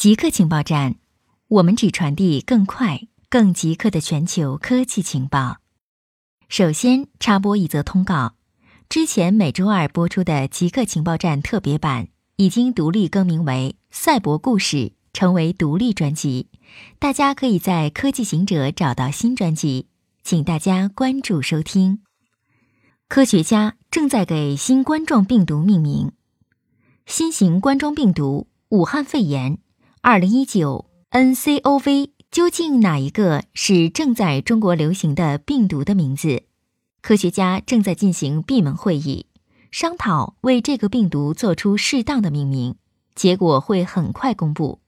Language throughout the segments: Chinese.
极客情报站，我们只传递更快、更极客的全球科技情报。首先插播一则通告：之前每周二播出的极客情报站特别版已经独立更名为《赛博故事》，成为独立专辑。大家可以在科技行者找到新专辑，请大家关注收听。科学家正在给新冠状病毒命名，新型冠状病毒武汉肺炎。二零一九 nCoV 究竟哪一个是正在中国流行的病毒的名字？科学家正在进行闭门会议，商讨为这个病毒做出适当的命名，结果会很快公布。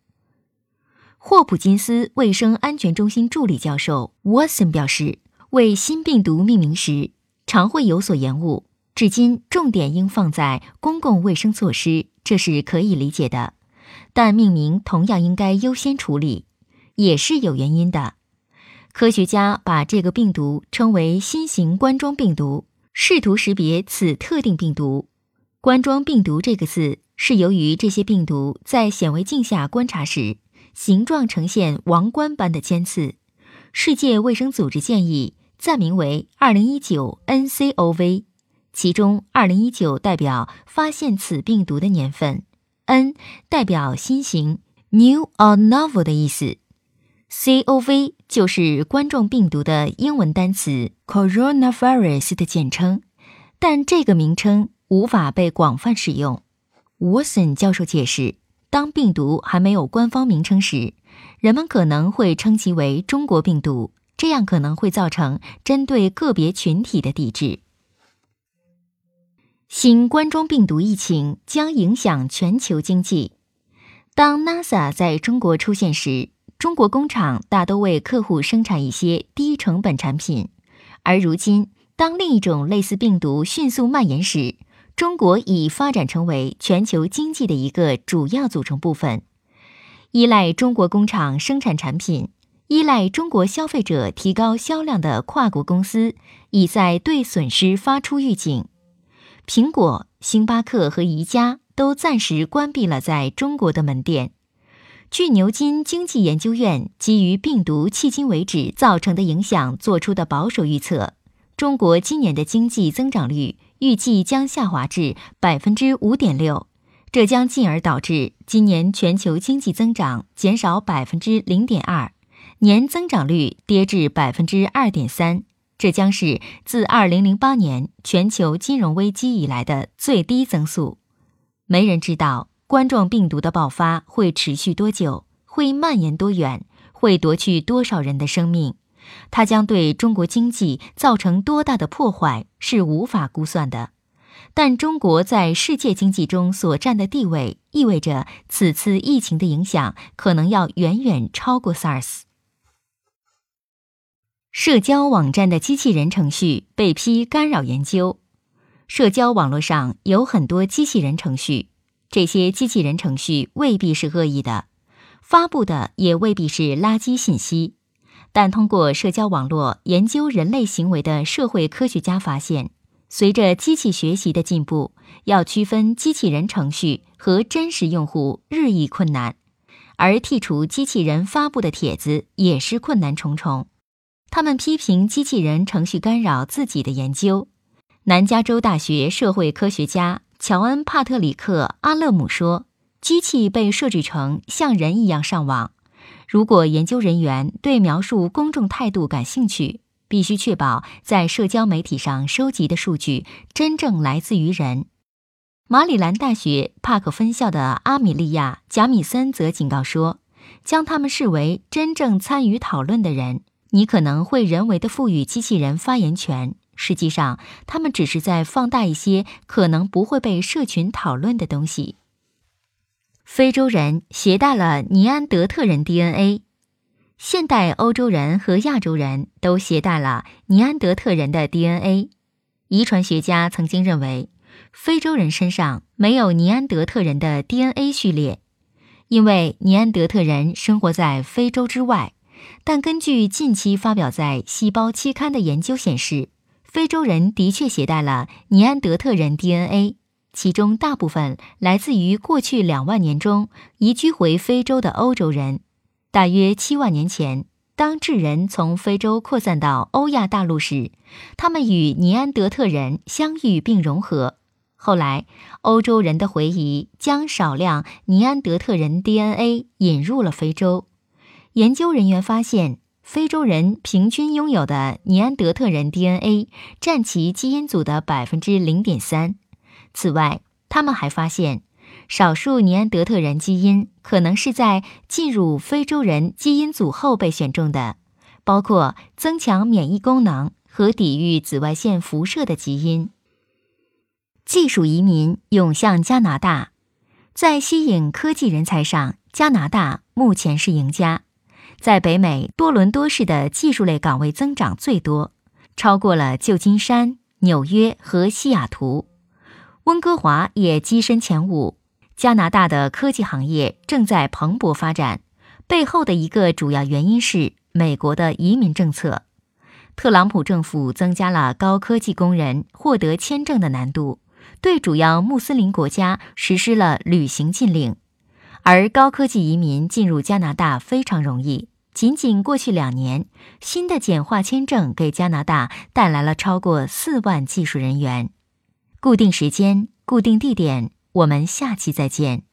霍普金斯卫生安全中心助理教授 Watson 表示，为新病毒命名时常会有所延误，至今重点应放在公共卫生措施，这是可以理解的。但命名同样应该优先处理，也是有原因的。科学家把这个病毒称为新型冠状病毒，试图识别此特定病毒。冠状病毒这个字是由于这些病毒在显微镜下观察时，形状呈现王冠般的尖刺。世界卫生组织建议暂名为2019 nCoV，其中2019代表发现此病毒的年份。N 代表新型 （new or novel） 的意思，CoV 就是冠状病毒的英文单词 coronavirus 的简称，但这个名称无法被广泛使用。Watson 教授解释，当病毒还没有官方名称时，人们可能会称其为“中国病毒”，这样可能会造成针对个别群体的抵制。新冠状病毒疫情将影响全球经济。当 NASA 在中国出现时，中国工厂大都为客户生产一些低成本产品。而如今，当另一种类似病毒迅速蔓延时，中国已发展成为全球经济的一个主要组成部分。依赖中国工厂生产产品、依赖中国消费者提高销量的跨国公司，已在对损失发出预警。苹果、星巴克和宜家都暂时关闭了在中国的门店。据牛津经济研究院基于病毒迄今为止造成的影响做出的保守预测，中国今年的经济增长率预计将下滑至百分之五点六，这将进而导致今年全球经济增长减少百分之零点二，年增长率跌至百分之二点三。这将是自2008年全球金融危机以来的最低增速。没人知道冠状病毒的爆发会持续多久，会蔓延多远，会夺去多少人的生命，它将对中国经济造成多大的破坏是无法估算的。但中国在世界经济中所占的地位，意味着此次疫情的影响可能要远远超过 SARS。社交网站的机器人程序被批干扰研究。社交网络上有很多机器人程序，这些机器人程序未必是恶意的，发布的也未必是垃圾信息。但通过社交网络研究人类行为的社会科学家发现，随着机器学习的进步，要区分机器人程序和真实用户日益困难，而剔除机器人发布的帖子也是困难重重。他们批评机器人程序干扰自己的研究。南加州大学社会科学家乔恩·帕特里克·阿勒姆说：“机器被设置成像人一样上网。如果研究人员对描述公众态度感兴趣，必须确保在社交媒体上收集的数据真正来自于人。”马里兰大学帕克分校的阿米莉亚·贾米森则警告说：“将他们视为真正参与讨论的人。”你可能会人为的赋予机器人发言权，实际上，他们只是在放大一些可能不会被社群讨论的东西。非洲人携带了尼安德特人 DNA，现代欧洲人和亚洲人都携带了尼安德特人的 DNA。遗传学家曾经认为，非洲人身上没有尼安德特人的 DNA 序列，因为尼安德特人生活在非洲之外。但根据近期发表在《细胞》期刊的研究显示，非洲人的确携带了尼安德特人 DNA。其中大部分来自于过去两万年中移居回非洲的欧洲人。大约七万年前，当智人从非洲扩散到欧亚大陆时，他们与尼安德特人相遇并融合。后来，欧洲人的回忆将少量尼安德特人 DNA 引入了非洲。研究人员发现，非洲人平均拥有的尼安德特人 DNA 占其基因组的百分之零点三。此外，他们还发现，少数尼安德特人基因可能是在进入非洲人基因组后被选中的，包括增强免疫功能和抵御紫外线辐射的基因。技术移民涌向加拿大，在吸引科技人才上，加拿大目前是赢家。在北美，多伦多市的技术类岗位增长最多，超过了旧金山、纽约和西雅图。温哥华也跻身前五。加拿大的科技行业正在蓬勃发展，背后的一个主要原因是美国的移民政策。特朗普政府增加了高科技工人获得签证的难度。对主要穆斯林国家实施了旅行禁令，而高科技移民进入加拿大非常容易。仅仅过去两年，新的简化签证给加拿大带来了超过四万技术人员。固定时间，固定地点，我们下期再见。